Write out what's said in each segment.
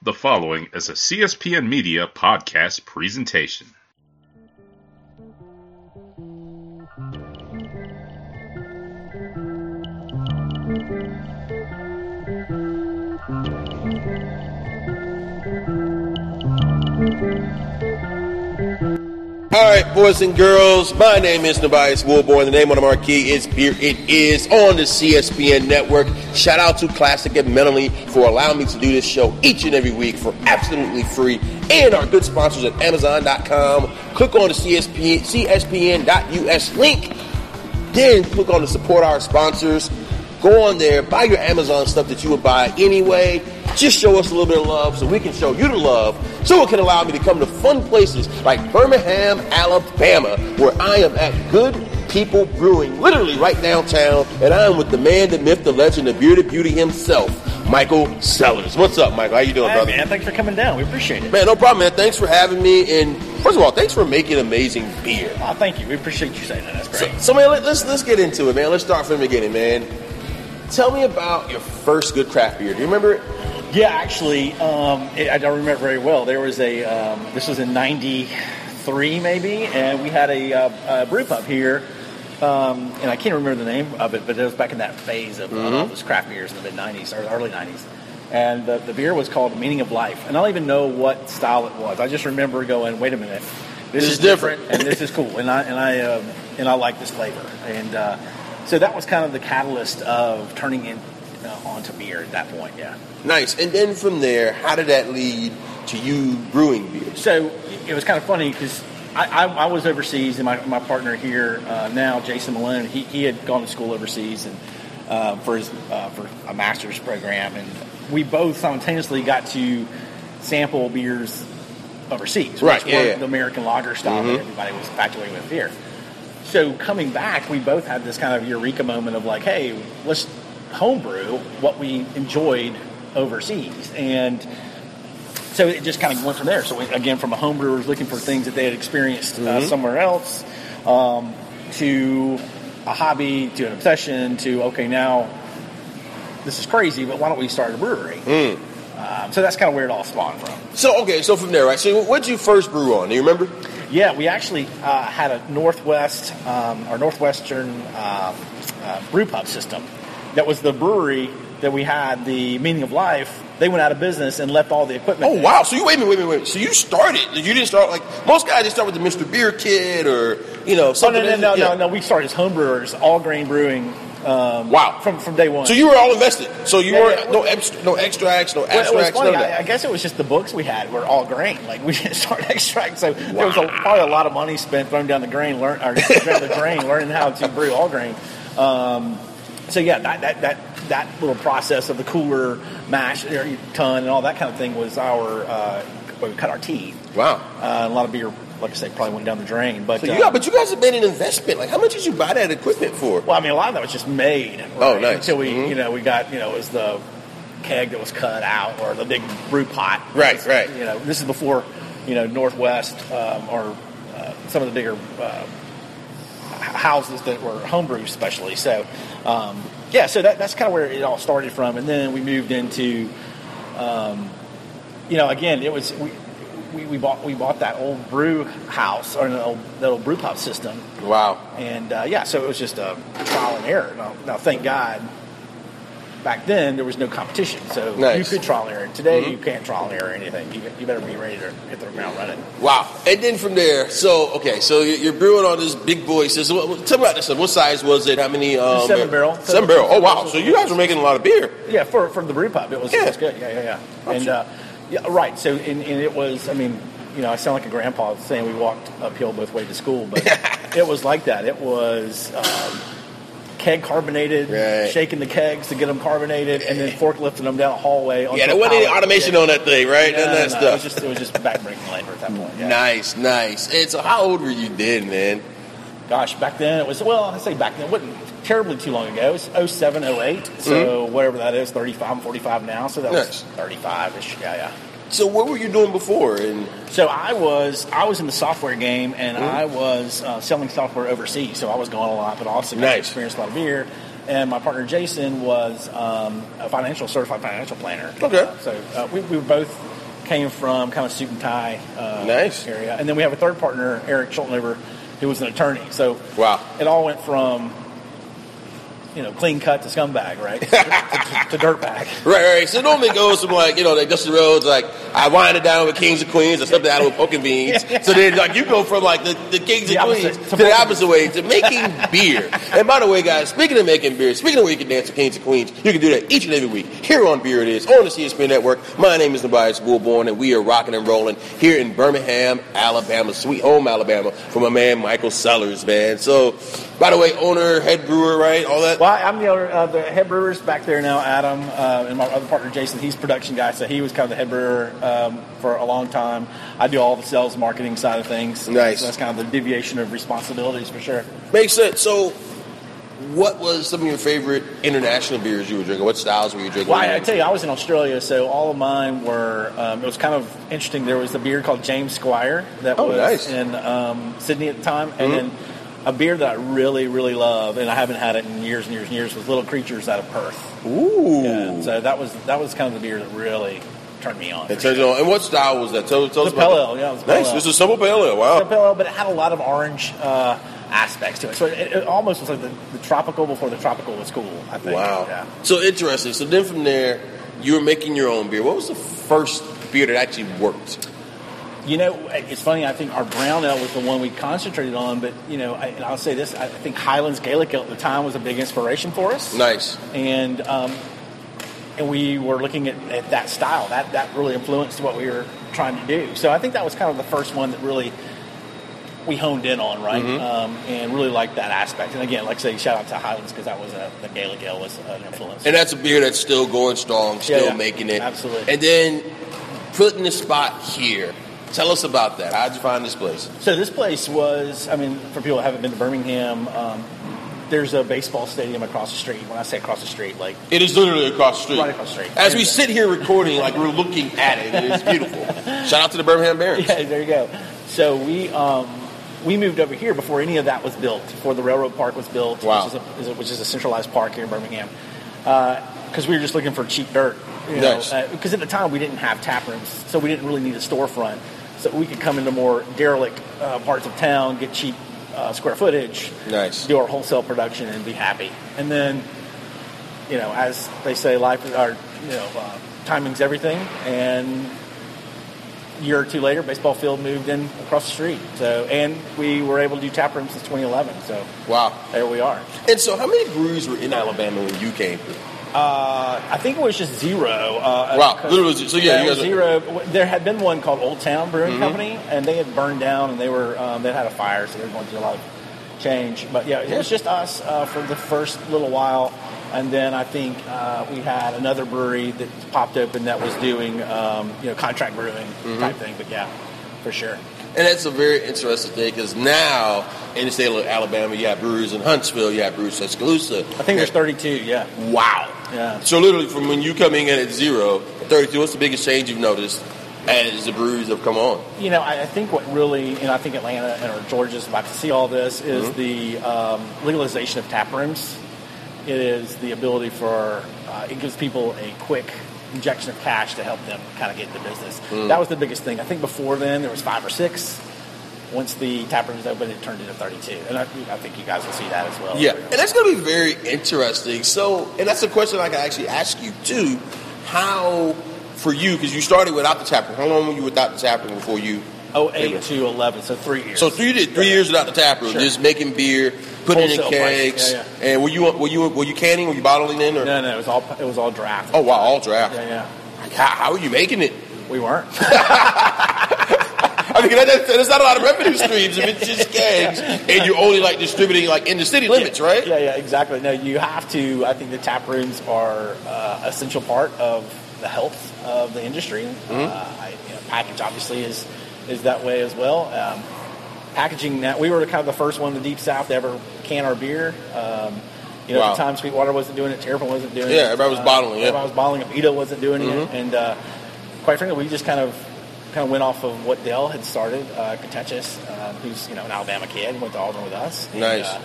The following is a CSPN Media podcast presentation. All right, boys and girls, my name is Tobias Woolborn. The name on the marquee is Beer It Is on the CSPN network. Shout out to Classic and Mentally for allowing me to do this show each and every week for absolutely free. And our good sponsors at Amazon.com. Click on the CSPN, CSPN.us link. Then click on the support our sponsors. Go on there, buy your Amazon stuff that you would buy anyway. Just show us a little bit of love so we can show you the love so it can allow me to come to fun places like Birmingham, Alabama, where I am at Good People Brewing, literally right downtown, and I am with the man, the myth, the legend, the bearded beauty himself, Michael Sellers. What's up, Michael? How you doing, Hey, brother? man, thanks for coming down. We appreciate it. Man, no problem, man. Thanks for having me. And first of all, thanks for making amazing beer. Oh, thank you. We appreciate you saying that. That's great. so man, let, us let's get into it, man. Let's start from the beginning, man. Tell me about your first good craft beer. Do you remember it? yeah, actually, um, it, I don't remember very well. There was a, um, this was in 93 maybe, and we had a, uh, a brew pub here. Um, and I can't remember the name of it, but it was back in that phase of uh, all those craft beers in the mid 90s or early 90s. And the, the beer was called Meaning of Life. And I don't even know what style it was. I just remember going, wait a minute, this, This is is different. and this is cool, and I and I um, and I like this flavor, and uh, so that was kind of the catalyst of turning it uh, onto beer at that point. Yeah. Nice. And then from there, how did that lead to you brewing beer? So it was kind of funny because I, I, I was overseas, and my, my partner here uh, now, Jason Malone, he, he had gone to school overseas and uh, for his uh, for a master's program, and we both simultaneously got to sample beers overseas, Right, which yeah, yeah. the American lager style that everybody was infatuated with beer. So coming back, we both had this kind of eureka moment of like, hey, let's homebrew what we enjoyed overseas, and so it just kind of went from there. So we, again, from a home brewer looking for things that they had experienced uh, somewhere else, um, to a hobby, to an obsession, to okay, now this is crazy, but why don't we start a brewery? Um, so that's kind of where it all spawned from. So, okay, so from there, right? So, what did you first brew on? Do you remember? Yeah, we actually uh, had a Northwest um, or Northwestern um, uh, brew pub system. That was the brewery that we had. The Meaning of Life. They went out of business and left all the equipment. Oh, there. wow. So, you, wait a minute, wait a minute, wait a minute. So, you started, you didn't start like most guys, they start with the Mr. Beer Kid or, you know, Oh, something. no, no, no, yeah. no, no. We started as home brewers, all grain brewing. Um, Wow. From from day one. So, you were all invested. So, you Yeah, weren't, yeah. no, no extracts, no Well, it was funny. I, I guess it was just the books we had were all grain. Like we didn't start extract, so there was a, probably a lot of money spent throwing down the grain, learn or down the grain, learning how to brew all grain. Um, so yeah, that, that that that little process of the cooler mash or tun and all that kind of thing was our uh, where we cut our teeth. Wow. Uh, a lot of beer, like I say, probably went down the drain. But So, you uh, but you guys have made an investment. Like, how much did you buy that equipment for? Well, I mean, a lot of that was just made. Oh, right? nice. Until we, Mhm. you know, we got, you know, it was the keg that was cut out or the big brew pot. Right, right. You know, this is before, you know, Northwest um, or uh, some of the bigger uh, houses that were homebrew, especially. So, um, yeah, so that, that's kind of where it all started from, and then we moved into, um, you know, again, it was we. We, we bought we bought that old brew house or an old, that old brew pub system, Wow. and uh, yeah, so it was just a trial and error. Now, now, thank God, back then there was no competition, so Nice. Mm-hmm. you could trial and error. Today, you can't trial error anything. You, you better be ready to hit the ground running. Wow. And then from there, so, okay, so you're brewing on this big boy system. Tell me about this. What size was it? How many? Um, Seven barrel. Seven barrel. Oh, wow. So, you guys were making a lot of beer. Yeah, for for the brew pub, it was, Yeah. it was good. Yeah, yeah, yeah. Oh, and sure. uh, yeah, right. So, and, and it was. I mean, you know, I sound like a grandpa saying we walked uphill both ways to school, but it was like that. It was. Um, Keg carbonated, Right. shaking the kegs to get them carbonated, and then forklifting them down a hallway. Yeah, there wasn't any automation on that thing, right? No, None of no, that no, stuff. It was just it was just backbreaking labor at that point. Yeah. Nice, nice. And so, how old were you then, man? Gosh, back then it was well. I say back then it wasn't terribly too long ago. It was 07, 08. So whatever that is, 35, I'm 45 now. So that Mm-hmm. Nice. was 35 ish. Yeah, yeah. So, what were you doing before? And So I was I was in the software game and Mm-hmm. I was uh, selling software overseas. So I was going a lot, but also got Nice. experience a lot of beer. and my partner Jason was um, a financial certified financial planner. Okay. Uh, so uh, we, we both came from kind of suit and tie uh, Nice. area, and then we have a third partner, Eric Schultenover, who was an attorney. So Wow. it all went from you know clean cut to scumbag, right, to, to, to dirtbag. Right, right. So it normally goes from like, you know, like Dusty Rhodes, like, I wind it down with Kings and Queens, I stepped out with poking beans. So then, like, you go from like the, the Kings The and opposite. Queens To the opposite way, to making beer. And by the way, guys, speaking of making beer, speaking of where you can dance with Kings and Queens, you can do that each and every week here on Beer It Is, on the CSP Network. My name is Tobias Woolborn, and we are rocking and rolling here in Birmingham, Alabama, sweet home Alabama, for my man Michael Sellers, man. So, by the way, owner, head brewer, right? All that? Well, I'm the owner of the head brewers back there now. Adam uh, and my other partner Jason, he's production guy, so he was kind of the head brewer um, for a long time. I do all the sales, marketing side of things. Nice. So that's kind of the deviation of responsibilities for sure. Makes sense. So, what was some of your favorite international beers you were drinking? What styles were you drinking? Well, I, I tell you, I was in Australia, so all of mine were. Um, it was kind of interesting. There was a beer called James Squire that Oh, was nice. Mm-hmm. in um, Sydney at the time, and then a beer that I really, really love, and I haven't had it in years and years and years, was Little Creatures out of Perth. Ooh. Yeah, so that was that was kind of the beer that really turned me on. It turns on. And what style was that? Tell, tell us about pale ale, yeah, it was Nice. ale. This is a simple pale ale. Wow. pale ale, but it had a lot of orange uh, aspects to it. So it, it almost was like the, the tropical before the tropical was cool. I think. Wow. Yeah. So interesting. So then from there, you were making your own beer. What was the first beer that actually worked? You know, it's funny. I think our brown ale was the one we concentrated on, but you know, I, and I'll say this: I think Highlands Gaelic Ale at the time was a big inspiration for us, Nice. and um, and we were looking at, at that style. That that really influenced what we were trying to do. So I think that was kind of the first one that really we honed in on, right? Mm-hmm. Um, and really liked that aspect. And again, like I say, shout out to Highlands because that was a, the Gaelic Ale was an influence. And that's a beer that's still going strong, still yeah. making it. Absolutely. And then putting the spot here. Tell us about that. How'd you find this place? So this place was, I mean, for people who haven't been to Birmingham, um, there's a baseball stadium across the street. When I say across the street, like It is literally across the street. Right across the street. As we sit here recording, like we're looking at it, it is beautiful. Shout out to the Birmingham Barons. yeah, there you go. So we um, we moved over here before any of that was built, before the railroad park was built, Wow. which, is a, is a, which is a centralized park here in Birmingham. Because we were just looking for cheap dirt. You know, Nice. because at the time we didn't have tap rooms, so we didn't really need a storefront. So we could come into more derelict uh, parts of town, get cheap uh, square footage, Nice. do our wholesale production, and be happy. And then, you know, as they say, life is our, you know, uh, timing's everything. And a year or two later, baseball field moved in across the street. So, and we were able to do tap rooms since 2011. So Wow. there we are. And so, how many breweries were in Alabama when you came? Uh, I think it was just zero. Uh, Wow, literally, so yeah, you guys are- zero. There had been one called Old Town Brewing Mm-hmm. Company, and they had burned down, and they were um, they had a fire, so they were going through a lot of change. But yeah, it was just us uh, for the first little while, and then I think uh, we had another brewery that popped open that was doing um, you know contract brewing Mm-hmm. type thing. But yeah, for sure. And that's a very interesting thing because now in the state of Alabama, you have breweries in Huntsville, you have breweries in Tuscaloosa. I think there's 32. Yeah. Wow. Yeah. So literally, from when you coming in at zero, 32, what's the biggest change you've noticed as the breweries have come on? You know, I, I think what really, and I think Atlanta and or Georgia's about to see all this is Mm-hmm. the um, legalization of tap rooms. It is the ability for uh, it gives people a quick injection of cash to help them kind of get into business. Mm. That was the biggest thing. I think before then there was five or six. Once the tap rooms opened, it turned into 32, and I, I think you guys will see that as well. Yeah, and that's going to be very interesting. So, and that's a question I can actually ask you too. How, for you, because you started without the tap room, how long were you without the tap room before you? 08 to 11, so three years. So three did three years without the tap room, Sure. just making beer, putting it in kegs. Yeah, And were you were you were you canning? Were you bottling in? Or no, no, it was all it was all draft. oh wow, all draft. yeah, yeah. How, how are you making it? We weren't. I mean, that, there's not a lot of revenue streams if it's just kegs, and you're only like distributing like in the city limits, right? Yeah, yeah, exactly. No, you have to. I think the tap rooms are uh, essential part of the health of the industry. Mm-hmm. Uh, I, you know, package obviously is is that way as well. Um, packaging that we were kind of the first one in the deep south to ever can our beer. Um, you know, Wow. at the time Sweetwater wasn't doing it, Terrapin wasn't doing it. Yeah, everybody was bottling, it. Everybody was bottling. Abita wasn't doing Mhm. it, and uh, quite frankly, we just kind of kind of went off of what Dale had started. Uh, Katechis, um, who's you know an Alabama kid, went to Auburn with us. And, Nice. uh,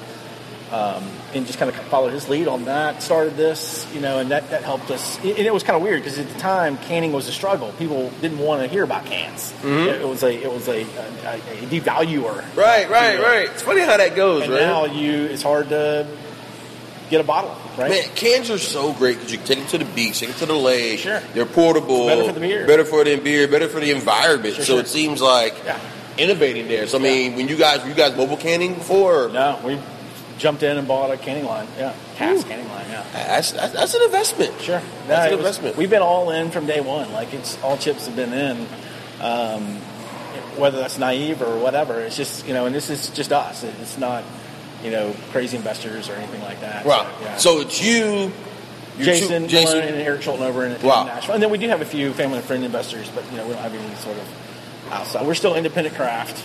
um, and just kind of followed his lead on that. Started this, you know, and that, that helped us. And it was kind of weird because at the time canning was a struggle. People didn't want to hear about cans. Mm-hmm. It, it was a it was a, a, a devaluer. Right, right, Yeah. right. It's funny how that goes, And right? now you, it's hard to get a bottle, right? Man, cans are so great because you can take them to the beach, take them to the lake. Sure. They're portable. Better for the beer. Better for the beer. Better for the environment. Sure, so sure. it seems like Yeah. innovating there. So I mean, when you guys were you guys mobile canning before? No, we jumped in and bought a canning line. Yeah, Cask canning line. Yeah. That's, that's that's an investment. Sure. That's No, an it was- investment. We've been all in from day one. Like it's all chips have been in. Um, whether that's naive or whatever, it's just you know, and this is just us. It's not you know crazy investors or anything like that. Wow. yeah. So it's you, Jason, two, Jason, and Eric Schultenover in, in Nashville, and then we do have a few family and friend investors, but you know we don't have any sort of outside. We're still independent craft.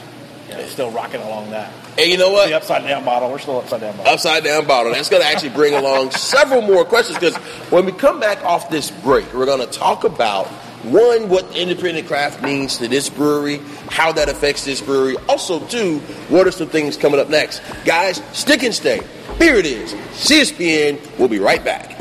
You know, still rocking along that. and you know what? The upside down bottle. We're still upside down bottle. Upside down bottle. That's going to actually bring along several more questions because when we come back off this break, we're going to talk about one, what independent craft means to this brewery, how that affects this brewery. Also, two, what are some things coming up next? Guys, stick and stay. Here it is. CSPN. We'll be right back.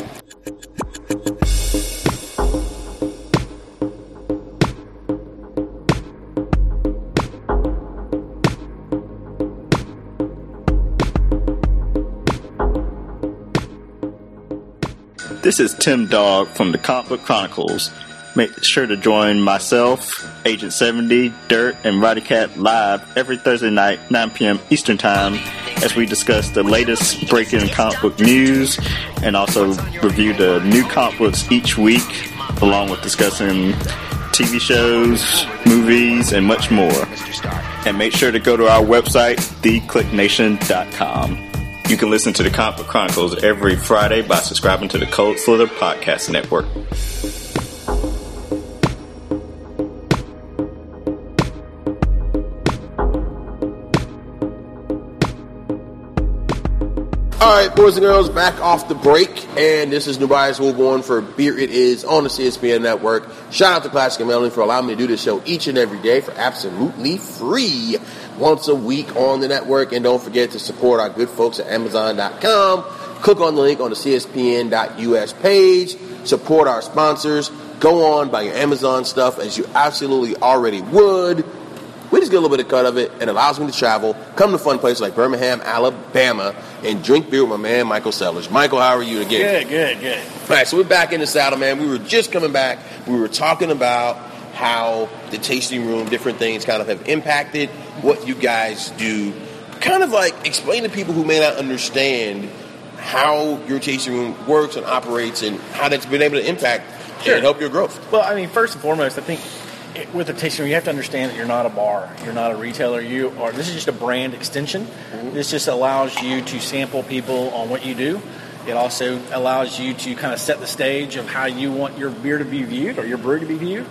This is Tim Dog from the Comic Book Chronicles. Make sure to join myself, Agent 70, Dirt, and Roddy Cat live every Thursday night, 9 p.m. Eastern Time, as we discuss the latest breaking comic book news and also review the new comic books each week, along with discussing TV shows, movies, and much more. And make sure to go to our website, theclicknation.com. You can listen to the Book Chronicles every Friday by subscribing to the Cold Slither Podcast Network. All right, boys and girls, back off the break, and this is Tobias Woolborn for Beer It Is on the CSPN Network. Shout out to Classic and Melanie for allowing me to do this show each and every day for absolutely free, once a week on the network. And don't forget to support our good folks at Amazon.com. Click on the link on the CSPN.us page. Support our sponsors. Go on, buy your Amazon stuff as you absolutely already would. We just get a little bit of cut of it and allows me to travel, come to fun places like Birmingham, Alabama, and drink beer with my man Michael Sellers. Michael, how are you again? Good, good, good. All right, so we're back in the saddle, man. We were just coming back. We were talking about how the tasting room, different things kind of have impacted what you guys do. Kind of like explain to people who may not understand how your tasting room works and operates and how that's been able to impact Sure. and help your growth. Well, I mean, first and foremost, I think it, with a tasting room, you have to understand that you're not a bar, you're not a retailer. You are. This is just a brand extension. This just allows you to sample people on what you do. It also allows you to kind of set the stage of how you want your beer to be viewed or your brew to be viewed.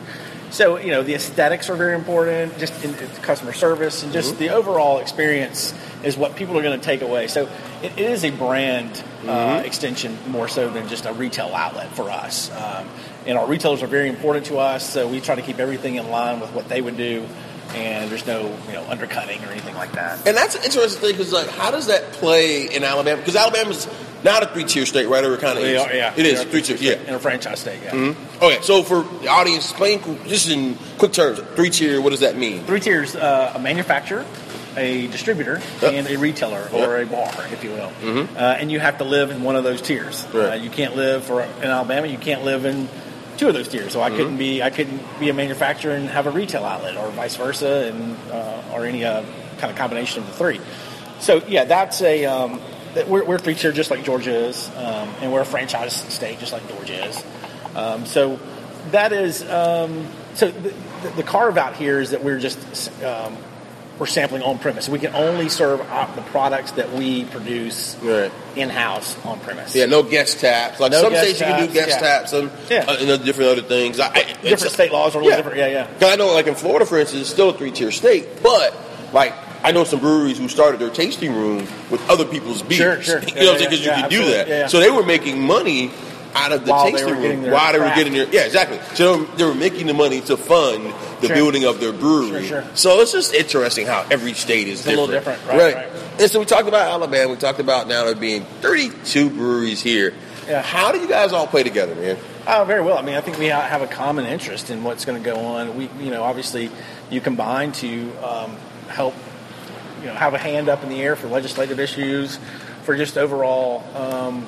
So you know the aesthetics are very important, just in, in customer service and just the overall experience is what people are going to take away. So it, it is a brand uh, extension more so than just a retail outlet for us. Um, and our retailers are very important to us, so we try to keep everything in line with what they would do, and there's no you know undercutting or anything like that. And that's an interesting thing because, like, how does that play in Alabama? Because Alabama's not a three-tier state, right? Or kind of is. are, yeah, it is three-tier. Yeah. in a franchise state. Yeah. Okay, so for the audience, explain just in quick terms, three-tier. What does that mean? Three tiers: uh, a manufacturer, a distributor, Yep. and a retailer or a bar, if you will. Uh, and you have to live in one of those tiers. Right. Uh, you can't live for in Alabama. You can't live in two of those tiers. So I couldn't be I couldn't be a manufacturer and have a retail outlet, or vice versa, and uh, or any uh, kind of combination of the three. So yeah, that's a um, we're, we're three tier just like Georgia is, um, and we're a franchise state just like Georgia is. Um, so that is um, so the, the, the carve out here is that we're just um, we're sampling on premise. We can only serve the products that we produce Right. in house on premise. Yeah, no guest taps. Like No some states you can do guest yeah. taps and, Yeah. uh, and different other things. I, different state laws are a little different. Yeah, yeah. 'Cause I know, like in Florida, for instance, it's still a three-tier state, but like I know some breweries who started their tasting room with other people's beers. Sure, sure. you Yeah, know what I'm yeah, saying? Because yeah, you could do that. Yeah, yeah. So they were making money out of the While tasting room while they were getting their yeah, exactly. So they were making the money to fund the Sure. building of their brewery. Sure, sure. So it's just interesting how every state is a little different. different, right, right. And so we talked about Alabama. We talked about now there being 32 breweries here. Yeah. How do you guys all play together, man? Oh, very well. I mean, I think we have a common interest in what's going to go on. We, you know, obviously, you combine to um, help, you know, have a hand up in the air for legislative issues, for just overall um,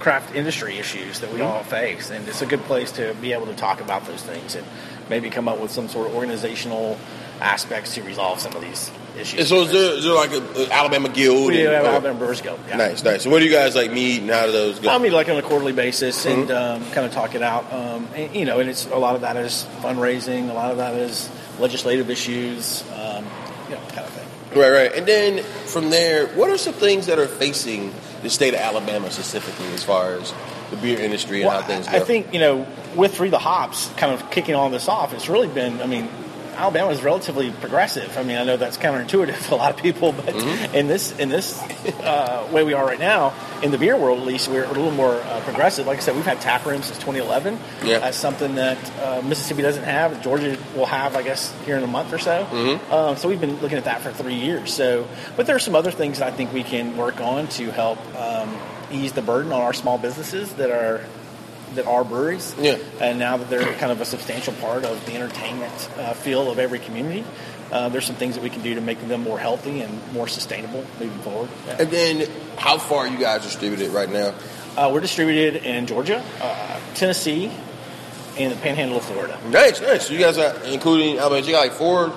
craft industry issues that we all face, and it's a good place to be able to talk about those things and maybe come up with some sort of organizational aspects to resolve some of these issues. And so is there, is there like an Alabama Guild? we and- have oh, Alabama Brewers Guild. Yeah. Nice, nice. So where do you guys like meet and how do those go? I mean, like on a quarterly basis, and Mm-hmm. um, kind of talk it out. Um, and, you know, and it's a lot of that is fundraising, a lot of that is legislative issues, um, you know, kind of thing. Right, right. And then from there, what are some things that are facing the state of Alabama specifically as far as the beer industry and Well, how things go? I think you know, with Free the Hops, kind of kicking all this off, it's really been. I mean, Alabama is relatively progressive. I mean, I know that's counterintuitive to a lot of people, but Mm-hmm. in this in this uh, way we are right now, in the beer world at least, we're a little more uh, progressive. Like I said, we've had tap rooms since 2011. Yeah. That's something that uh, Mississippi doesn't have. Georgia will have, I guess, here in a month or so. Mm-hmm. Um, so we've been looking at that for three years. So, but there are some other things that I think we can work on to help um, ease the burden on our small businesses that are that are breweries. Yeah. And now that they're kind of a substantial part of the entertainment uh, feel of every community, uh, there's some things that we can do to make them more healthy and more sustainable moving forward. Yeah. and then how far are you guys distributed right now? Uh, we're distributed in Georgia, uh, Tennessee, and the Panhandle of Florida. Nice, nice. So you guys are including Alabama. You got like four,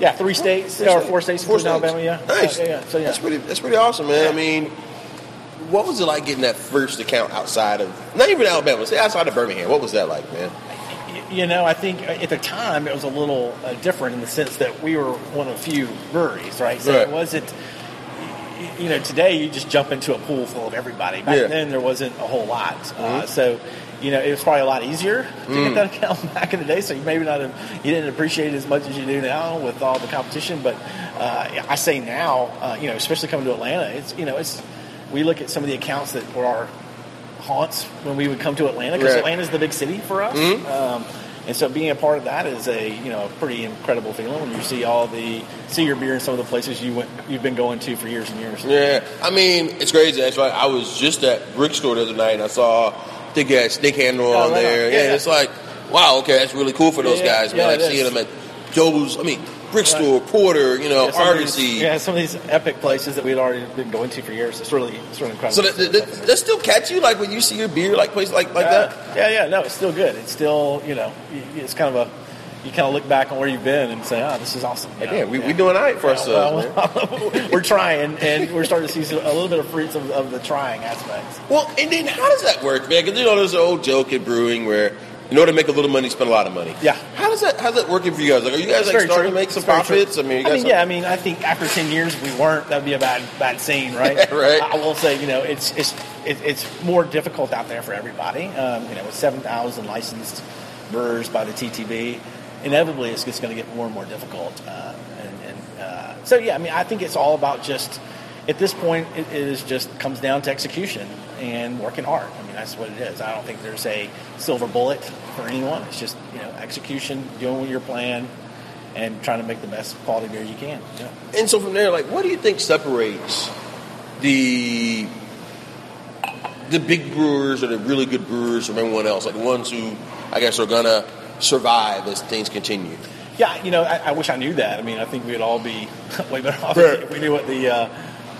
Yeah, three states or four states, four including Alabama. Yeah, Nice. Yeah, yeah, yeah. So yeah, That's pretty. That's pretty awesome, man. I mean, what was it like getting that first account outside of not even Alabama? Say outside of Birmingham. What was that like, man? You know, I think at the time it was a little uh, different in the sense that we were one of the few breweries, right? So Right. it wasn't. You know, today you just jump into a pool full of everybody. Back Yeah. Mm-hmm. then there wasn't a whole lot, uh, so you know it was probably a lot easier to Mm. get that account back in the day. So you maybe not have, you didn't appreciate it as much as you do now with all the competition. But uh, I say now, uh, you know, especially coming to Atlanta, it's you know it's we look at some of the accounts that were our haunts when we would come to Atlanta because Right. Atlanta's the big city for us. Um, and so being a part of that is a you know pretty incredible feeling when you see all the see your beer in some of the places you went you've been going to for years and years. Yeah, I mean, it's crazy. That's why I was just at Brick Store the other night and I saw they got Snake Handler Oh, on right there. on. Yeah, Yeah, it's like, wow, okay, that's really cool for those Yeah, yeah. guys, man. Yeah, like seeing them at Joe's, I mean, Brick Store, Porter, you know, Yeah, some of these- Argosy. yeah, some of these epic places that we'd already been going to for years. It's really it's really incredible. So that, that, that, still catch you, like when you see your beer, like places like like yeah, that. Uh, yeah, yeah, no, it's still good. It's still you know it's kind of a you kind of look back on where you've been and say, oh, this is awesome. you know? yeah, we Yeah. we doing all right for ourselves. man. Well, we're trying, and we're starting to see some, a little bit of fruits of, of the trying aspects. Well, and then how does that work, man? Because you know, there's an old joke in brewing where in order to make a little money, spend a lot of money. Yeah. How does that? How's that working for you guys? Like, are you guys like starting true. to make some It's profits? I mean, you guys. I mean, yeah. I mean, I think after ten years, if we weren't. That'd be a bad, bad scene, right? Right. I will say, you know, it's it's it, it's more difficult out there for everybody. Um, you know, with seven thousand licensed brewers by the TTB, inevitably it's just going to get more and more difficult. Uh, and and uh, so, yeah, I mean, I think it's all about just at this point, it, it is just comes down to execution and working hard. I mean, that's what it is. I don't think there's a silver bullet for anyone. It's just you know execution, doing your plan, and trying to make the best quality beer you can. Yeah. And so from there, like, what do you think separates the the big brewers or the really good brewers from everyone else? Like the ones who, I guess, are gonna survive as things continue. Yeah, you know, I, I wish I knew that. I mean, I think we'd all be way better off if we knew what the uh,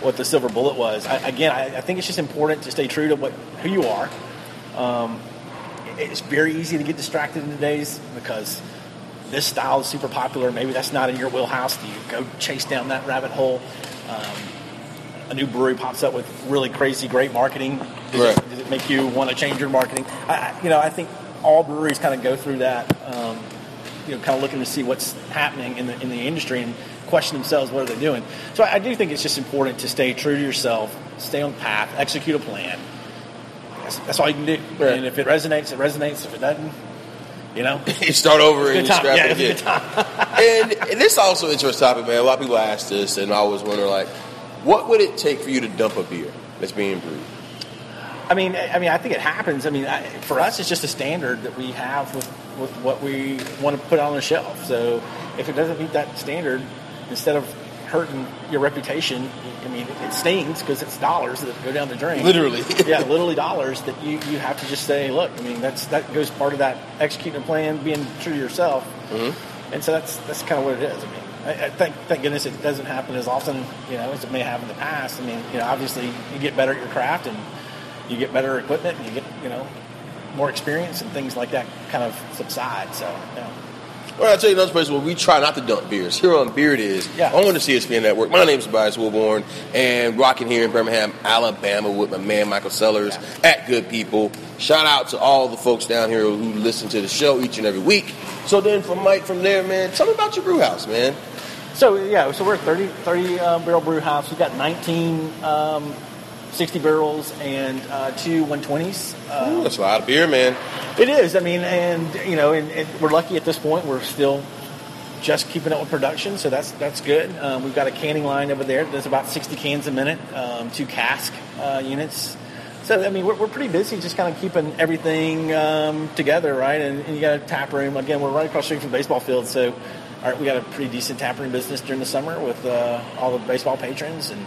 what the silver bullet was. I, again, I, I think it's just important to stay true to what who you are. Um, it's very easy to get distracted in today's because this style is super popular. Maybe that's not in your wheelhouse. Do you go chase down that rabbit hole? Um, a new brewery pops up with really crazy, great marketing. Does, Right. it, does it make you want to change your marketing? I, you know, I think all breweries kind of go through that. Um, you know, kind of looking to see what's happening in the in the industry and question themselves what are they doing. So I, I do think it's just important to stay true to yourself, stay on path, execute a plan. That's, that's all you can do. Right. And if it resonates, it resonates. If it doesn't, you know, you start over and you scrap Yeah, it again. and, and this is also an interesting topic, man. A lot of people ask this, and I always wonder, like, what would it take for you to dump a beer that's being brewed? I mean, I I mean, I think it happens. I mean, I, for us, it's just a standard that we have with, with what we want to put on the shelf. So if it doesn't meet that standard, instead of hurting your reputation, I mean, it stings because it's dollars that go down the drain. Literally. yeah, literally dollars that you, you have to just say, look, I mean, that's that goes part of that executing a plan, being true to yourself. Mm-hmm. And so that's that's kind of what it is. I mean, I, I thank thank goodness it doesn't happen as often, you know, as it may have in the past. I mean, you know, obviously you get better at your craft and you get better equipment and you get, you know, more experience and things like that kind of subside. So, you know. Well, I'll tell you another place where we try not to dump beers. Here on Beer It Is. Yeah. on the CSPN Network. My name is Tobias Wilborn, and rocking here in Birmingham, Alabama with my man Michael Sellers at Good People. Shout out to all the folks down here who listen to the show each and every week. So then from Mike, from there, man, tell me about your brew house, man. So yeah, so we're a 30, 30 um, barrel brew house. We've got 19 um, 60 barrels and uh, two 120s. Uh, Ooh, that's a lot of beer, man. it is. I mean, and you know, and, and we're lucky at this point. We're still just keeping up with production, so that's that's good. Um, we've got a canning line over there. There's about 60 cans a minute, um, two cask uh, units. So I mean, we're, we're pretty busy, just kind of keeping everything um, together, right? And, and you got a tap room. Again, we're right across the street from the baseball field, so all right, we got a pretty decent tap room business during the summer with uh, all the baseball patrons, and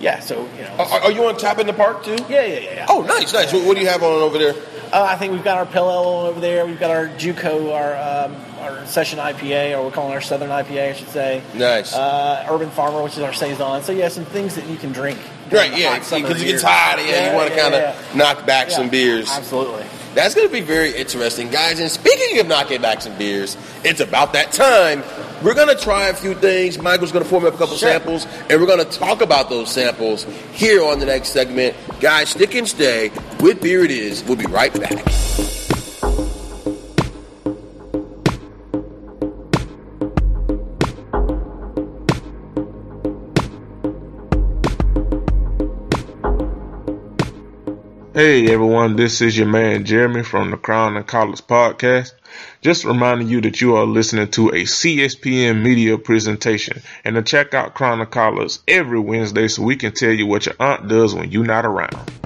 yeah, so you know, Are, are you on tap in the park too? yeah, yeah, yeah. yeah. Oh, nice, nice. What, what do you have on over there? Uh, I think we've got our Pale Ale over there. We've got our JUCO, our um, our Session IPA, or we're calling our Southern IPA, I should say. Nice. Uh, Urban Farmer, which is our saison. So yeah, some things that you can drink. Right, yeah, because you years. get tired, yeah, you want to kind of yeah. knock back Yeah, some beers. Absolutely. That's going to be very interesting, guys. And speaking of knocking back some beers, it's about that time. We're going to try a few things. Michael's going to form up a couple Sure. samples, and we're going to talk about those samples here on the next segment. Guys, stick and stay with Beer It Is. We'll be right back. Hey everyone, this is your man Jeremy from the Crown and Collars podcast. Just reminding you that you are listening to a CSPN media presentation and to check out Crown and Collars every Wednesday so we can tell you what your aunt does when you're not around.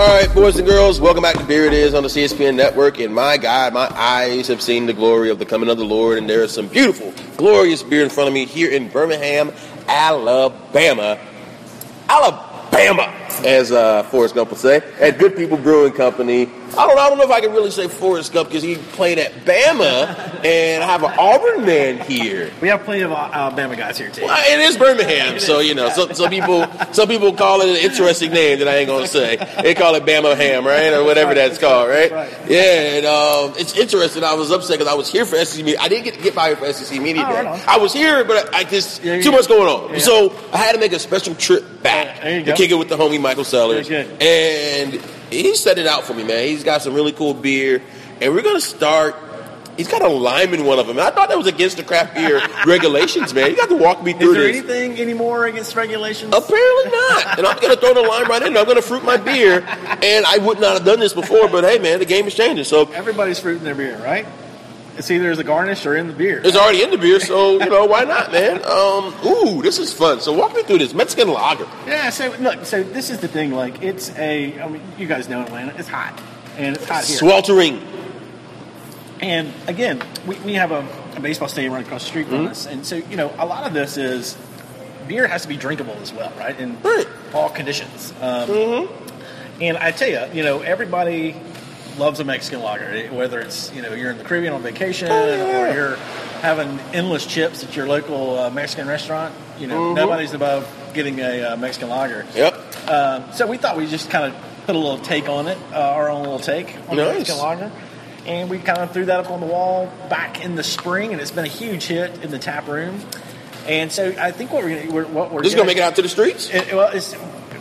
All right, boys and girls, welcome back to Beer It Is on the CSPN network. And my God, my eyes have seen the glory of the coming of the Lord, and there is some beautiful, glorious beer in front of me here in Birmingham, Alabama. Alabama, as uh, Forrest Gump would say, at Good People Brewing Company. I don't, I don't know if I can really say Forrest Gump because he played at Bama, and I have an Auburn man here. We have plenty of uh, Alabama guys here too. Well, it is Birmingham, so you know, some, some people some people call it an interesting name that I ain't gonna say. They call it Bama Ham, right, or whatever that's called, right? Right. Yeah, and um, it's interesting. I was upset because I was here for SEC media. I didn't get to get fired for SEC media Oh, right. I was here, but I just Yeah, too yeah. much going on, Yeah. so I had to make a special trip back you to kick it with the homie Michael Sellers, good. and he set it out for me, man. He's got some really cool beer, and we're gonna start. He's got a lime in one of them. I thought that was against the craft beer regulations, man. You got to walk me through Is there this. anything anymore against regulations? Apparently not. And I'm going to throw the lime right in. I'm going to fruit my beer. And I would not have done this before, but hey, man, the game is changing. So Everybody's fruiting their beer, right? It's either as a garnish or in the beer. it's already in the beer, so, you know, why not, man? Um, ooh, this is fun. So walk me through this. Mexican lager. Yeah, so look, so this is the thing. Like, it's a. I mean, you guys know Atlanta. It's hot, and it's hot here. Sweltering. And again, we, we have a, a baseball stadium right across the street from us, and so you know, a lot of this is beer has to be drinkable as well, right? In Right. all conditions. Um, And I tell you, you know, everybody loves a Mexican lager, whether it's you know you're in the Caribbean on vacation yeah. or you're having endless chips at your local uh, Mexican restaurant. You know, nobody's above getting a uh, Mexican lager. Yep. Um, so we thought we'd just kind of put a little take on it, uh, our own little take on the Nice. Mexican lager. And we kind of threw that up on the wall back in the spring, and it's been a huge hit in the tap room. And so I think what we're gonna, we're, what we're This is going to make it out to the streets? it, well, it's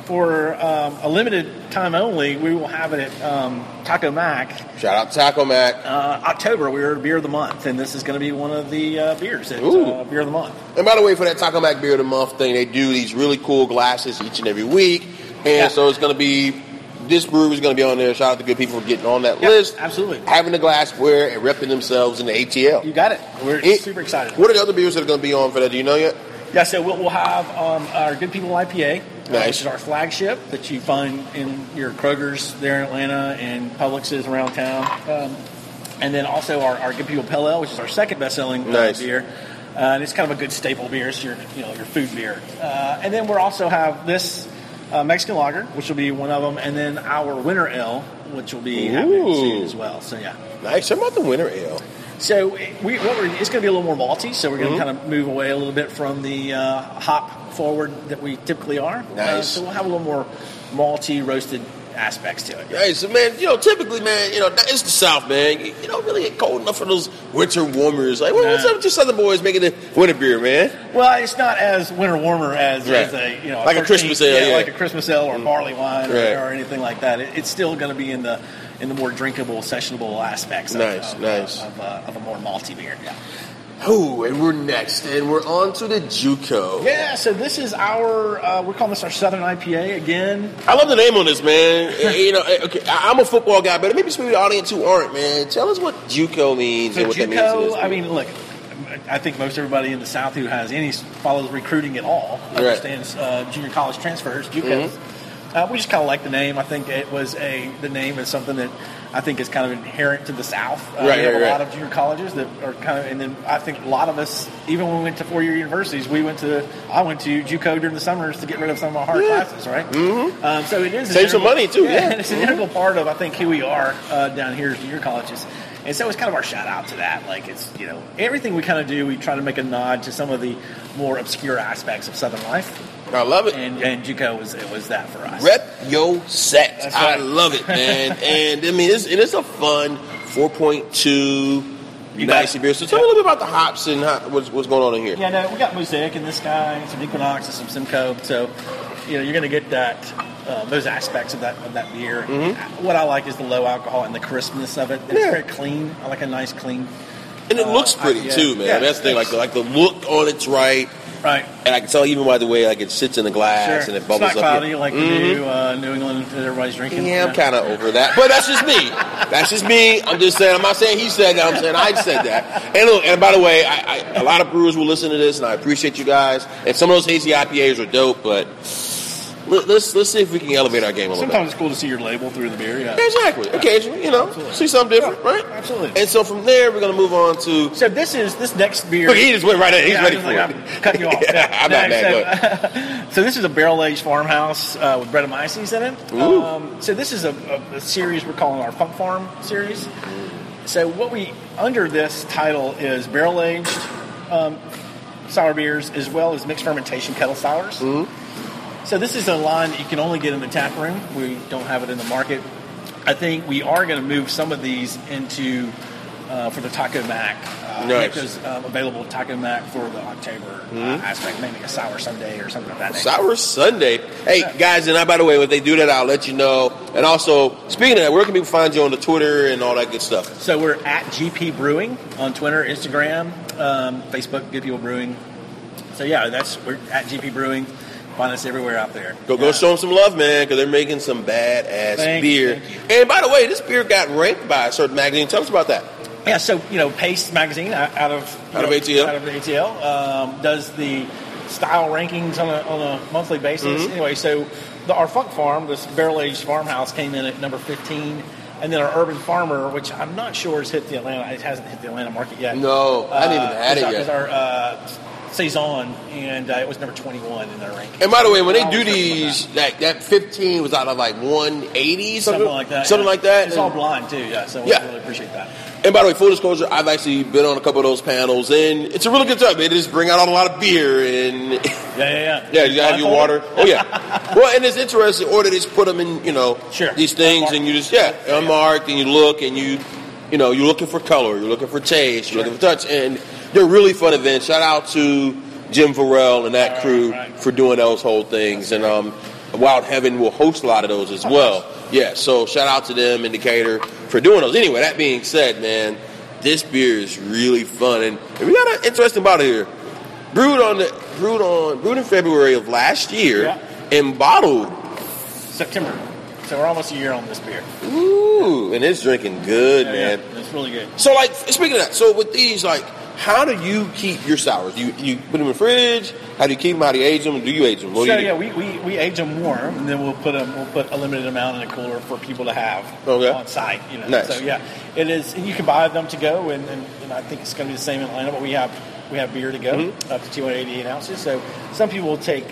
for um, a limited time only. We will have it at um, Taco Mac Shout out Taco Mac. uh, October. We're beer of the month, and this is going to be one of the uh, beers at uh, beer of the month. And by the way, for that Taco Mac Beer of the Month thing, they do these really cool glasses each and every week. And Yeah. so it's going to be, this brewery is going to be on there. Shout out to good people for getting on that Yeah, list. absolutely. Having the glassware and repping themselves in the ATL. You got it. We're It- super excited. What are the other beers that are going to be on for that? Do you know yet? Yeah, so we'll, we'll have um, our Good People IPA, uh, Nice. which is our flagship that you find in your Kroger's there in Atlanta and Publix's around town. Um, and then also our, our Good People Pale Ale, which is our second best-selling Nice. beer. Uh, and it's kind of a good staple beer. It's your, you know, your food beer. Uh, and then we'll also have this uh, Mexican lager, which will be one of them, and then our Winter Ale, which will be happening soon as well. So yeah. Nice. How about the winter ale? So we, what we're, it's going to be a little more malty. So we're going to Mm-hmm. kind of move away a little bit from the uh, hop forward that we typically are. Uh, so we'll have a little more malty roasted aspects to it. Hey, so man, you know, typically, man, you know, it's the South, man. You, you don't really get cold enough for those winter warmers. Like, what- what's up with you Southern boys making the winter beer, man? Well, it's not as winter warmer as, Right. as a you know Like a 13 Christmas ale, yeah. Mm. like a Christmas ale or barley wine Right. or, or anything like that. It, it's still going to be in the in the more drinkable, sessionable aspects. Of, Nice, of, nice. of, uh, of a more malty beer. Yeah. Oh, and we're next, and we're on to the JUCO. Yeah. So this is our uh, we're calling this our Southern IPA again. I love the name on this, man. You know, eh, okay, I'm a football guy, but maybe some of the audience who aren't, man. Tell us what JUCO means So and what that means. JUCO, I mean, look, I think most everybody in the South who has any follows recruiting at all understands uh, junior college transfers. JUCO. Uh, we just kind of like the name. I think it was a the name is something that I think is kind of inherent to the South. Uh, Right, we have right, a right. lot of junior colleges that are kind of, and then I think a lot of us, even when we went to four year universities, we went to I went to JUCO during the summers to get rid of some of my hard classes, right? Mm-hmm. Um, so it is Save some money, too, yeah. Mm-hmm. and it's an integral part of I think who we are uh, down here as junior colleges. And so it's kind of our shout out to that. Like it's you know everything we kind of do, we try to make a nod to some of the more obscure aspects of Southern life, I love it. and and JUCO was it was that for us. Rep yo set. That's I right. love it, man. and I mean, it's, it is a fun 4.2 You bet. beer. So tell me a little bit about the hops and how, what's, what's going on in here. Yeah, no, we got Mosaic in this guy, some Equinox, and some Simcoe. So, you know, you're going to get that uh, those aspects of that of that beer. What I like is the low alcohol and the crispness of it. It's Mm-hmm. Yeah. very clean. I like a nice clean. And it Uh, looks pretty IPA. too, man. Yeah, That's the thing. Like the, like the look on it's right, Right. and I can tell even by the way like it sits in the glass Sure. and it bubbles it's not up. cloudy like the Mhm. new uh, New England that everybody's drinking. Yeah, I'm kind of over that, but that's just me. That's just me. I'm just saying. I'm not saying he said that. I'm saying I said that. And look, and by the way, I, I, a lot of brewers will listen to this, and I appreciate you guys. And some of those hazy IPAs are dope, but let, let's let's see if we can elevate our game a little bit. Sometimes it's cool to see your label through the beer. Yeah. Exactly. Occasionally, you know, Absolutely. see something different, Yeah, right? absolutely. And so from there, we're gonna move on to. So this is this next beer. Look, he just went right in. He's Yeah, ready for like, it. I'm cutting you off. I'm not No, mad. So, so this is a barrel aged farmhouse uh, with Brettanomyces in it. Ooh. Um, so this is a, a, a series we're calling our Funk Farm series. So what we under this title is barrel aged um, sour beers as well as mixed fermentation kettle sours. So this is a line that you can only get in the tap room. We don't have it in the market. I think we are going to move some of these into uh, for the Taco Mac. Uh, Nice. Because um, available Taco Mac for the October uh, aspect, maybe a sour Sunday or something like that. nature. Sour Sunday. Hey guys, and I, by the way, when they do that, I'll let you know. And also, speaking of that, where can people find you on the Twitter and all that good stuff? So we're at GP Brewing on Twitter, Instagram, um, Facebook, Good People Brewing. So yeah, that's we're at GP Brewing. Find us everywhere out there. Go go show them some love, man, because they're making some badass Thank- beer. thank And by the way, this beer got ranked by a certain magazine. Tell us about that. Yeah, so you know, Paste magazine out of you Out of ATL. out of ATL um, does the style rankings on a, on a monthly basis. Mm-hmm. Anyway, so the, our Funk Farm, this barrel aged farmhouse, came in at number fifteen, and then our Urban Farmer, which I'm not sure has hit the Atlanta, it hasn't hit the Atlanta market yet. No, I haven't even had is it yet. Our uh, saison, and uh, it was number twenty-one in their ranking. And by the way, when they do Always like these, that. that, that 15 was out of like 180, something, something like that, Something yeah. like that. It's all blind too, yeah. So Yeah. we really appreciate that. And by the way, full disclosure, I've actually been on a couple of those panels, and it's a really good time. They just bring out a lot of beer, and Yeah, yeah, yeah. yeah, you have your water. Oh yeah. well, and it's interesting, or they just put them in, you know, Sure. these things, and you just yeah, unmarked, and you look, and you, you know, you're looking for color, you're looking for taste, you're looking for touch, and they're really fun events. Shout out to Jim Vorel and that crew right. for doing those whole things, and um, Wild Heaven will host a lot of those as well. Yeah, so shout out to them, Indicator, for doing those. Anyway, that being said, man, this beer is really fun, and, and we got an interesting bottle here. Brewed on the brewed on brewed in February of last year Yeah. and bottled. September. So we're almost a year on this beer. Ooh, and it's drinking good, Yeah, man. yeah, it's really good. So, like, speaking of that, so with these, like, How do you keep your sours? You you put them in the fridge? How do you keep them? How do you age them? Do you age them? What So yeah, we, we, we age them warm, and then we'll put them we'll put a limited amount in a cooler for people to have Okay. on site. You know, Nice. so yeah, it is. And you can buy them to go, and, and, and I think it's going to be the same in Atlanta. But we have we have beer to go Mm-hmm. up to 288 ounces. So some people will take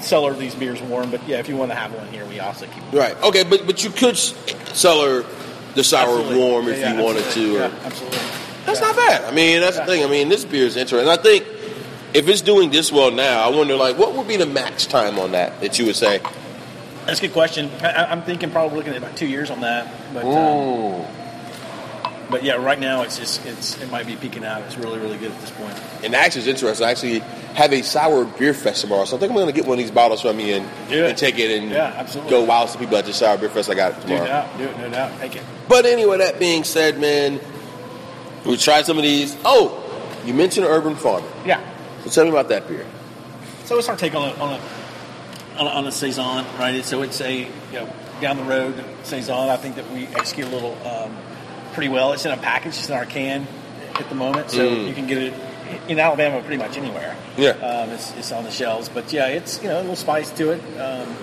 cellar these beers warm, but yeah, if you want to have one here, we also keep. them Right. Okay, but but you could cellar the sour Absolutely. warm Yeah, if yeah, you wanted absolutely. to. or- Yeah, absolutely. That's not bad. I mean, that's the thing. I mean, this beer is interesting. I think if it's doing this well now, I wonder like what would be the max time on that that you would say? That's a good question. I, I'm thinking probably looking at about two years on that, but uh, Ooh. but yeah, right now it's just it's it might be peaking out. It's really really good at this point. And actually, it's interesting. I actually have a sour beer fest tomorrow, so I think I'm going to get one of these bottles from you and, Do and take it and Yeah, absolutely. go wild to people at the sour beer fest I got No tomorrow. doubt, do it, no doubt. Take it. But anyway, that being said, man, we tried some of these. Oh, you mentioned Urban Farmer. Yeah. So tell me about that beer. So it's our take on a on a on a, on a saison, right? So it's a you know down the road saison. I think that we execute a little um, pretty well. It's in a package. It's in our can at the moment, so Mm. you can get it in Alabama pretty much anywhere. Yeah. um, it's, it's on the shelves. But yeah, it's you know a little spice to it. Um,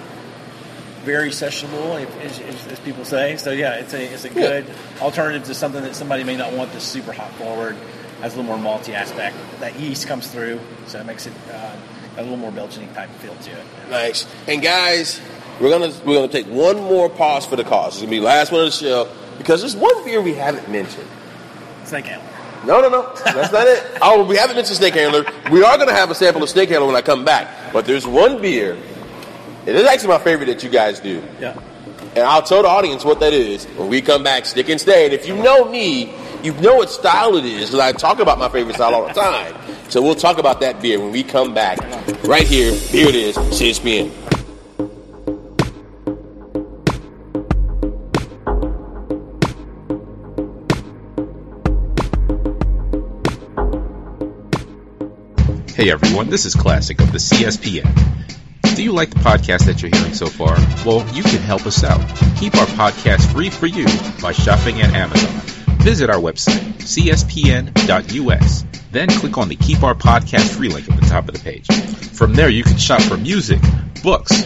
very sessionable, if- as, as, as people say. So yeah, it's a it's a good alternative to something that somebody may not want this super hot forward. Has a little more malty aspect. That yeast comes through, so it makes it uh, a little more Belgian type feel to it. Nice. And guys, we're gonna we're gonna take one more pause for the cause. It's gonna be the last one of the show because there's one beer we haven't mentioned. Snake Handler. No, no, no. That's not it. Oh, we haven't mentioned Snake Handler. We are going to have a sample of Snake Handler when I come back. But there's one beer. It is actually my favorite that you guys do. Yeah. And I'll tell the audience what that is when we come back. Stick and stay. And if you know me, you know what style it is because I talk about my favorite style all the time. So we'll talk about that beer when we come back. Right here. Here it is. CSPN. Hey everyone, this is Classic of the CSPN. Do you like the podcast that you're hearing so far? Well, you can help us out. Keep our podcast free for you by shopping at Amazon. Visit our website, cspn.us. Then click on the Keep Our Podcast free link at the top of the page. From there, you can shop for music, books,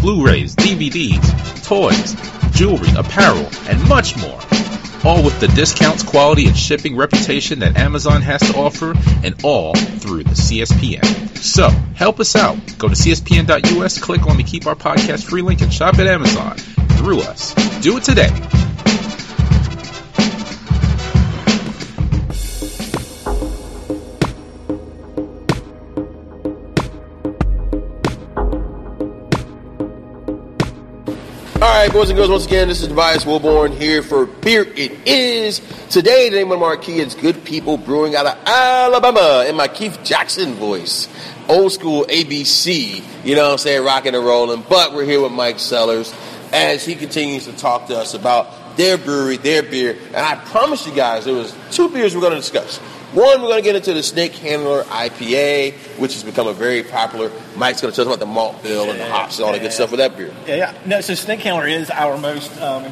Blu-rays, DVDs, toys, jewelry, apparel, and much more. All with the discounts, quality, and shipping reputation that Amazon has to offer, and all through the CSPN. So, help us out. Go to CSPN.us, click on the Keep Our Podcast free link, and shop at Amazon through us. Do it today. All right, boys and girls, once again, this is Tobias Wilborn here for Beer It Is. Today, the name of the marquee is Good People Brewing out of Alabama in my Keith Jackson voice. Old school ABC, you know what I'm saying, rocking and rolling. But we're here with Mike Sellers as he continues to talk to us about their brewery, their beer. And I promise you guys there was two beers we're going to discuss. One, we're going to get into the Snake Handler IPA, which has become a very popular. Mike's going to tell us about the malt bill and the hops and all that good stuff with that beer. Yeah, yeah. No, so Snake Handler is our most, um,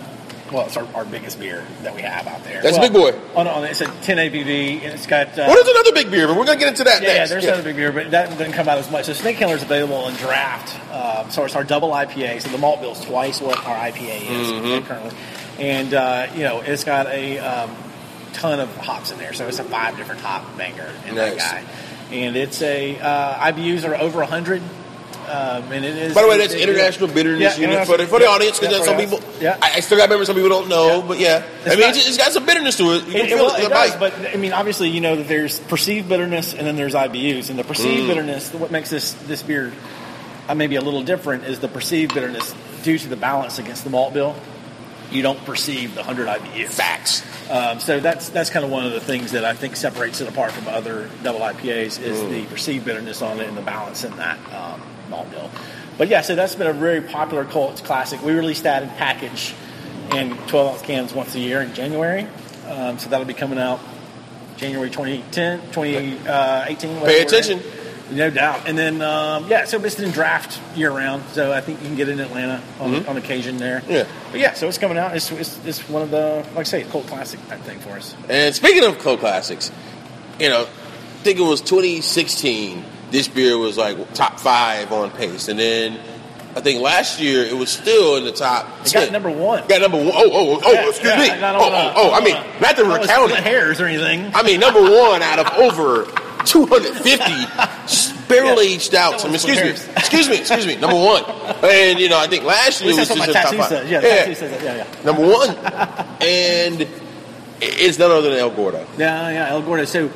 well, it's our, our biggest beer that we have out there. That's a big boy. On, on, it's a 10 ABV, and it's got. Uh, Well, there's another big beer, but we're going to get into that yeah, yeah, next. there's another big beer, but that doesn't come out as much. So Snake Handler is available in draft. Um, so it's our double IPA. So the malt bill is twice what our IPA is Mm-hmm. currently, and uh, you know it's got a um, ton of hops in there. So it's a five different hop banger in that guy, and it's a uh, IBUs are over hundred. Um, and it is. By the way, that's international bitterness Yeah, unit for the, for the audience because yeah, some people. Yeah. I, I still got remember some people don't know, but yeah, I mean, not- it's, it's got some bitterness to it. You It, can it, feel well, it. it in the does, but I mean, obviously, you know that there's perceived bitterness and then there's IBUs, and the perceived Mm. bitterness, what makes this this beer uh, maybe a little different, is the perceived bitterness due to the balance against the malt bill. You don't perceive the hundred IBUs. Facts. Um, so that's that's kind of one of the things that I think separates it apart from other double IPAs is Mm. the perceived bitterness on it and the balance in that um, malt bill. But yeah, so that's been a very popular cult classic. We release that in package in 12 ounce cans once a year in January. Um, so that'll be coming out January 2010, 2018. whatever Pay attention. No doubt. And then, um, yeah, so it's in draft year round. So I think you can get it in Atlanta on, on occasion there. Mm-hmm. Yeah. But yeah, so it's coming out. It's, it's, it's one of the, like I say, cult classic type thing for us. And speaking of cult classics, you know, I think it was 2016. This beer was like top five on Paste, and then I think last year it was still in the top. It 10. got number one. Got number one. Oh, oh, oh, Yeah, excuse yeah, me. I Oh, oh, oh, I mean, not to was recount hairs or anything. I mean, number one out of over 250 barrel aged. I mean, excuse me, excuse me, excuse me. Number one, and you know, I think last year was just top five. says. Yeah, says. Yeah, yeah. number one, and it's none other than El Gordo. Yeah, yeah, El Gordo. So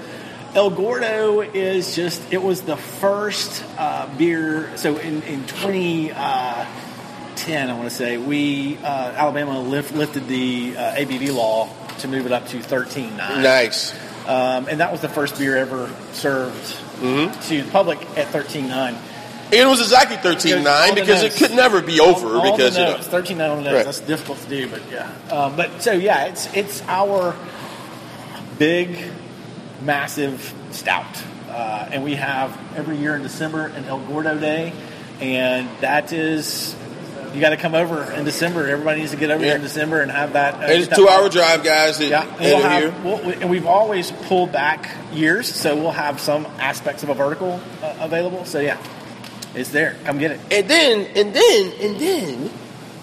El Gordo is just, it was the first uh, beer. So in, in 2010, I want to say, we, uh, Alabama lift, lifted the uh, ABV law to move it up to 13.9. Nice. Um, and that was the first beer ever served Mm-hmm. to the public at 13.9. It was exactly thirteen All nine because it could never be over all, all because you know. notes, 13 on the notes. Right. That's difficult to do, but yeah. Um, but so yeah, it's it's our big, massive stout, uh, and we have every year in December an El Gordo Day, and that is. You got to come over in December. Everybody needs to get over Yeah. here in December and have that. Uh, it's a two that- hour drive, guys. Yeah, and, we'll have, we'll, we- and we've always pulled back years, so we'll have some aspects of a vertical uh, available. So yeah, it's there. Come get it. And then, and then, and then,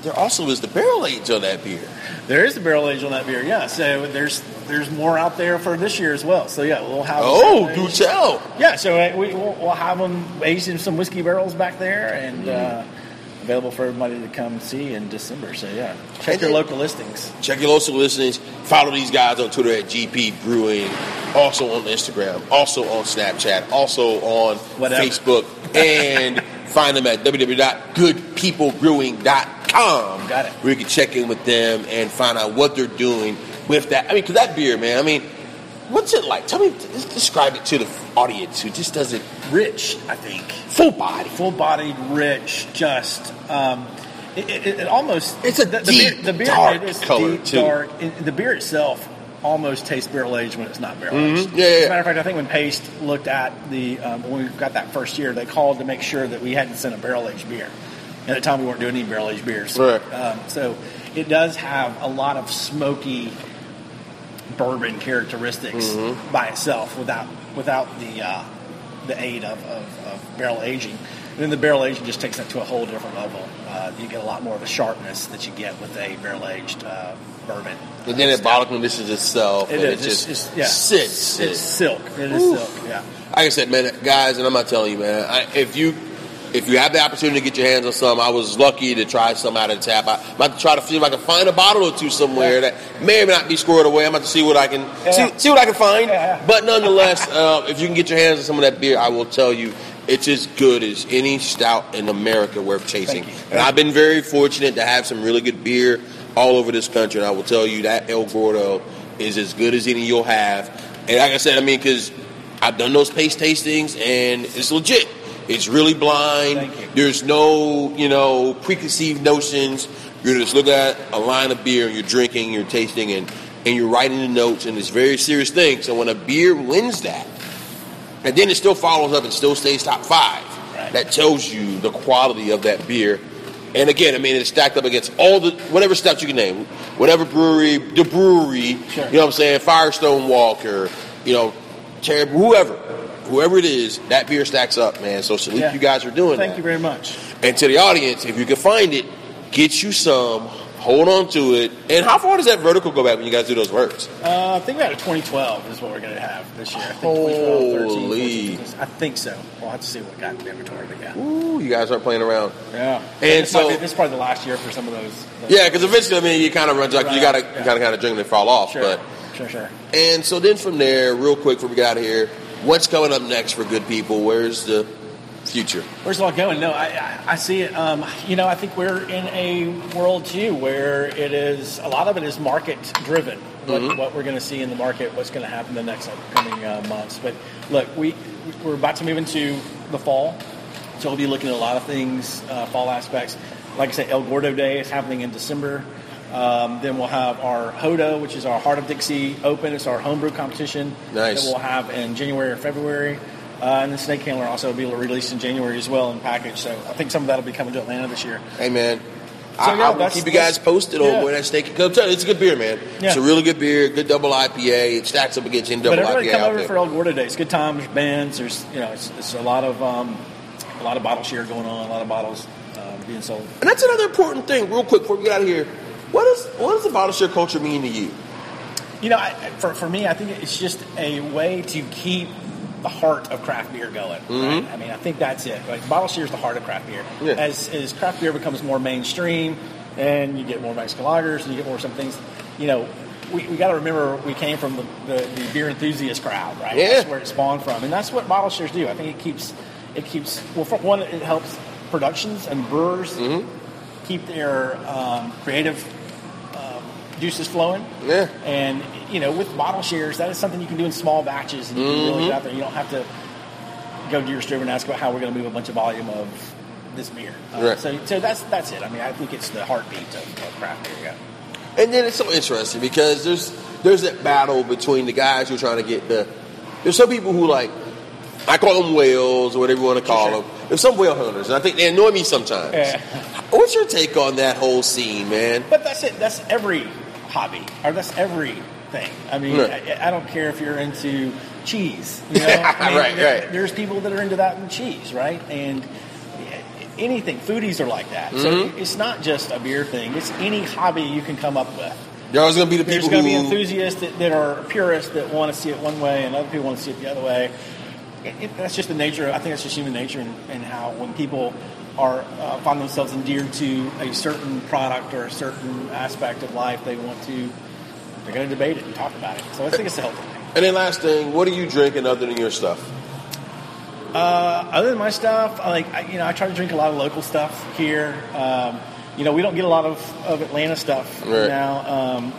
there also is the barrel age on that beer. There is the barrel age on that beer, yeah. So there's there's more out there for this year as well. So yeah, we'll have. Oh, do tell. Yeah, so uh, we, we'll, we'll have them aged in some whiskey barrels back there and uh, available for everybody to come see in December. So yeah, check And your local listings. Check your local listings. Follow these guys on Twitter at GP Brewing. Also on Instagram. Also on Snapchat. Also on Whatever. Facebook. And find them at www.goodpeoplebrewing.com. Got it. Where you can check in with them and find out what they're doing with that. I mean, because that beer, man, I mean, what's it like? Tell me, describe it to the audience who just doesn't. Rich, I think. Full body. full-bodied, rich, just um, it, it, it almost It's a the, the deep, beer, the beer dark it color, deep, too. dark. the beer itself almost tastes barrel aged when it's not barrel aged. Mhm. Yeah, yeah, As a matter of fact, I think when Paste looked at the um, when we got that first year, they called to make sure that we hadn't sent a barrel aged beer. At the time, we weren't doing any barrel aged beers. Right. Um, so it does have a lot of smoky bourbon characteristics Mm-hmm. by itself without without the uh, the aid of, of, of barrel aging. And then the barrel aging just takes that to a whole different level. Uh, you get a lot more of the sharpness that you get with a barrel aged uh, bourbon. And then it bottle conditions itself. It and is. It It's, just it's, yeah. sits. It's silk. It is Ooh. silk. Yeah. like I said, man, guys, and I'm not telling you, man. I, if you if you have the opportunity to get your hands on some, I was lucky to try some out of the tap. I, I'm about to try to see if I can find a bottle or two somewhere that may or may not be squirreled away. I'm about to see what I can Yeah. see, see what I can find. Yeah, yeah. But nonetheless, uh, if you can get your hands on some of that beer, I will tell you. It's as good as any stout in America worth chasing. And I've been very fortunate to have some really good beer all over this country. And I will tell you that El Gordo is as good as any you'll have. And like I said, I mean, because I've done those Paste tastings and it's legit. It's really blind. There's no, you know, preconceived notions. You're just looking at a line of beer and you're drinking, you're tasting, and, and you're writing the notes, and it's a very serious thing. So when a beer wins that, and then it still follows up and still stays top five, Right. that tells you the quality of that beer. And again, I mean, it's stacked up against all the whatever stuff you can name, whatever brewery, the brewery, Sure. you know what I'm saying, Firestone Walker, you know, whoever, whoever it is, that beer stacks up, man. So salute Yeah. you guys are doing Thank that. you very much. And to the audience, if you can find it, get you some, hold on to it. And how far does that vertical go back when you guys do those words? Uh, I think we had a 2012 is what we're going to have this year. I think 2012, 13, Holy. 14, I think so. We'll have to see what got in the inventory, but yeah. Ooh, you guys aren't playing around. Yeah. And this, so- be, this is probably the last year for some of those. those Yeah, because eventually, I mean, you kind of run like you gotta yeah. kind of kind of drink and fall off. Sure. But Sure, sure. and so then from there, real quick before we get out of here, what's coming up next for good people? Where's the future? Where's it all going? No, I, I, I see it. Um, you know, I think we're in a world too where it is a lot of it is market driven. What, Mm-hmm. what we're going to see in the market, what's going to happen the next upcoming uh, months. But look, we we're about to move into the fall, so we'll be looking at a lot of things, uh, fall aspects. Like I said, El Gordo Day is happening in December. Um, then we'll have our Hodo, which is our Heart of Dixie Open. It's our homebrew competition Nice. that we'll have in January or February. Uh, and the Snake Handler also will be released in January as well in package. So I think some of that will be coming to Atlanta this year. Hey man, I, yeah, I will keep you guys posted yeah. on where that steak. Cause you, it's a good beer, man. It's a really good beer, good double IPA. It stacks up against any But double everybody IPA come over there. for El Gordo Day. It's good times, bands. There's you know, it's, it's a lot of um, a lot of bottle share going on, a lot of bottles um, being sold. And that's another important thing, real quick, before we get out of here. What is what does the bottle share culture mean to you? You know, I, for for me, I think it's just a way to keep the heart of craft beer going. Right? I mean, I think that's it. Like bottle share is the heart of craft beer. Mm-hmm. Yeah. As as craft beer becomes more mainstream, and you get more Mexican lagers, and you get more some things. You know, we, we got to remember we came from the, the, the beer enthusiast crowd, right? Yeah. That's where it spawned from, and that's what bottle shares do. I think it keeps it keeps well. For one, it helps productions and brewers Mm-hmm. keep their um, creative juices flowing. Yeah. And you know, with bottle shares, that is something you can do in small batches, and you can really get out there. You don't have to go to your distributor and ask about how we're going to move a bunch of volume of this beer. Uh, Right. So, so that's that's it. I mean, I think it's the heartbeat of, of craft beer. Yeah. And then it's so interesting because there's there's that battle between the guys who are trying to get the. There's some people who like, I call them whales or whatever you want to call Sure. them. There's some whale hunters, and I think they annoy me sometimes. Yeah. What's your take on that whole scene, man? But that's it. That's every hobby, or that's everything. I mean, Right. I, I don't care if you're into cheese. You know, I mean, Right, there- right. There's people that are into that in cheese, right? And anything, foodies are like that. Mm-hmm. So it's not just a beer thing. It's any hobby you can come up with. There always going to be the people. There's going to be enthusiasts that, that are purists that want to see it one way, and other people want to see it the other way. It, it, that's just the nature. I think that's just human nature, and, and how when people are uh, find themselves endeared to a certain product or a certain aspect of life, they want to. They're going to debate it and talk about it. So I think it's a healthy thing. and then last thing, what are you drinking other than your stuff? Uh, other than my stuff, I like I, you know I try to drink a lot of local stuff here. Um, you know we don't get a lot of, of Atlanta stuff Right. now. Um,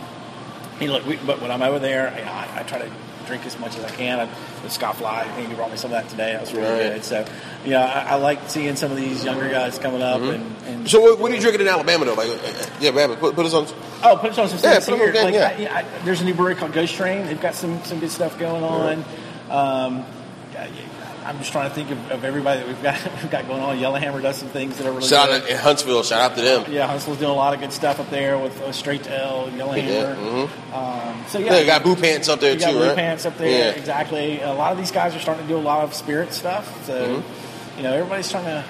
you know, look, we, but when I'm over there, I, I try to drink as much as I can. I, the Scofflaw, I think you brought me some of that today. That was really Right. good. So, you know, I, I like seeing some of these younger guys coming up and, and So what, what are you drinking in Alabama though? Like, uh, yeah, man, put, put us on. Oh, put it on some Yeah, things put it on here. Like, I, I, there's a new brewery called Ghost Train. They've got some some good stuff going on. Um, I'm just trying to think of, of everybody that we've got we've got going on. Yellowhammer does some things that are really Shout good. out in Huntsville. Shout out to them. Yeah, Huntsville's doing a lot of good stuff up there with uh, Straight to Ale, Yellowhammer. Yeah, um, so Yeah, they got Blue Pants up there you got too, Blue right? Pants up there. Yeah. Exactly. A lot of these guys are starting to do a lot of spirit stuff. So Mm-hmm. you know, everybody's trying to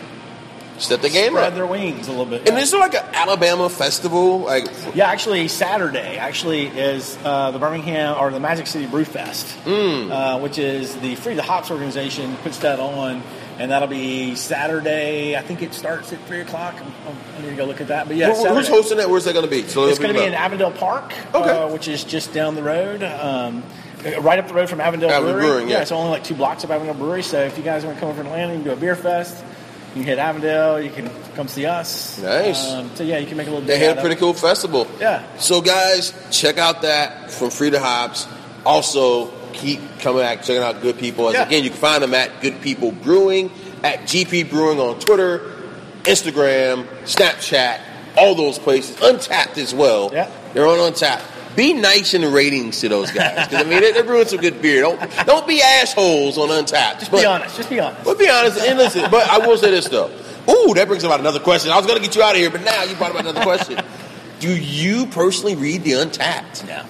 Step the game spread up. their wings a little bit. And is there like an Alabama festival? Like, Yeah, actually, Saturday actually is uh, the Birmingham or the Magic City Brew Fest, Hmm. uh, which is the Free the Hops organization puts that on, and that'll be Saturday. I think it starts at three o'clock. I need to go look at that. But yeah, who- who's hosting that? Where's that going to be? So It's going to be in Avondale Park, Okay. uh, which is just down the road. Um, right up the road from Avondale Avondale Brewery. Brewing, yeah. it's only like two blocks of Avondale Brewery. So if you guys want to come over to Atlanta, you can do a beer fest. You can hit Avondale. You can come see us. Nice. Um, so yeah, you can make a little. They had a pretty cool festival. Yeah. So guys, check out that from Free the Hops. Also, keep coming back, checking out Good People. As Yeah. again, you can find them at Good People Brewing, at GP Brewing on Twitter, Instagram, Snapchat, all those places. Untappd as well. Yeah. They're on Untappd. Be nice in the ratings to those guys. 'Cause, I mean, they're, they're brewing some good beer. Don't don't be assholes on Untappd. Just But- be honest. Just be honest. But be honest and listen. But I will say this though. Ooh, that brings about another question. I was going to get you out of here, but now you brought about another question. Do you personally read the Untappd? Yeah.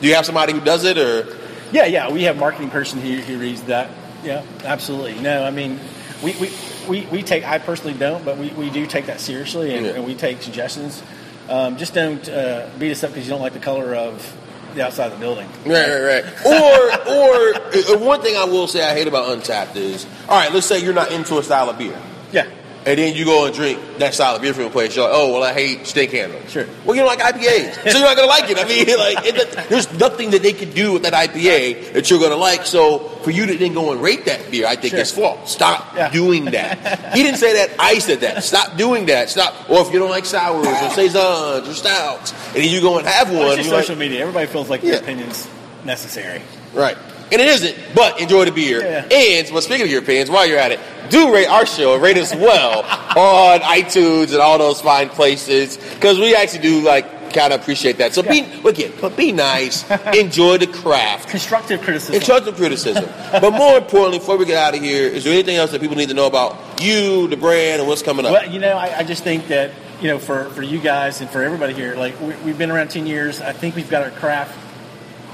Do you have somebody who does it, or Yeah, yeah. We have a marketing person who, who reads that. Yeah, absolutely. No, I mean, we, we, we, we take, I personally don't, but we, we do take that seriously and, Yeah. and we take suggestions. Um, just don't uh, beat us up because you don't like the color of the outside of the building. right, right, right? Or, or uh, one thing I will say I hate about Untappd is, all right, let's say you're not into a style of beer. Yeah. And then you go and drink that style of beer from a place. You're like, oh, well, I hate Snake Handler. Sure. Well, you don't like IPAs, so you're not going to like it. I mean, like, it, there's nothing that they could do with that IPA that you're going to like. So for you to then go and rate that beer, I think Sure. it's flawed. Stop Yeah. doing that. he didn't say that. I said that. Stop doing that. Stop. Or if you don't like sours or saisons or stouts, and then you go and have Well, one, just you're like, social media. Everybody feels like Yeah. their opinion's necessary. Right. And it isn't, but enjoy the beer. Yeah. And, but speaking of your opinions, while you're at it, do rate our show and rate us well on iTunes and all those fine places, because we actually do, like, kind of appreciate that. So be, look it, but be nice, enjoy the craft, Constructive criticism. constructive criticism. but more importantly, before we get out of here, is there anything else that people need to know about you, the brand, and what's coming up? Well, you know, I, I just think that you know, for, for you guys and for everybody here, like we, we've been around 10 years. I think we've got our craft.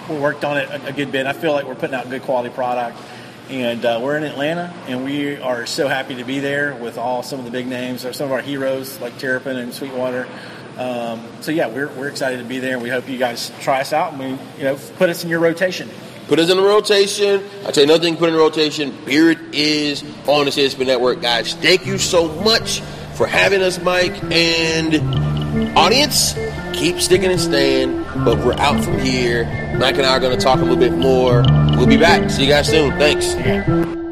We worked on it a, a good bit. I feel like we're putting out good quality product. And uh, we're in Atlanta, and we are so happy to be there with all some of the big names, or some of our heroes like Terrapin and Sweetwater. Um, so yeah, we're, we're excited to be there, and we hope you guys try us out and we, you know put us in your rotation. Put us in the rotation. I tell you another thing. Put in rotation. Beer is on the CSP Network, guys. Thank you so much for having us, Mike and audience. Keep sticking and staying, but we're out from here. Mike and I are going to talk a little bit more. We'll be back. See you guys soon. Thanks.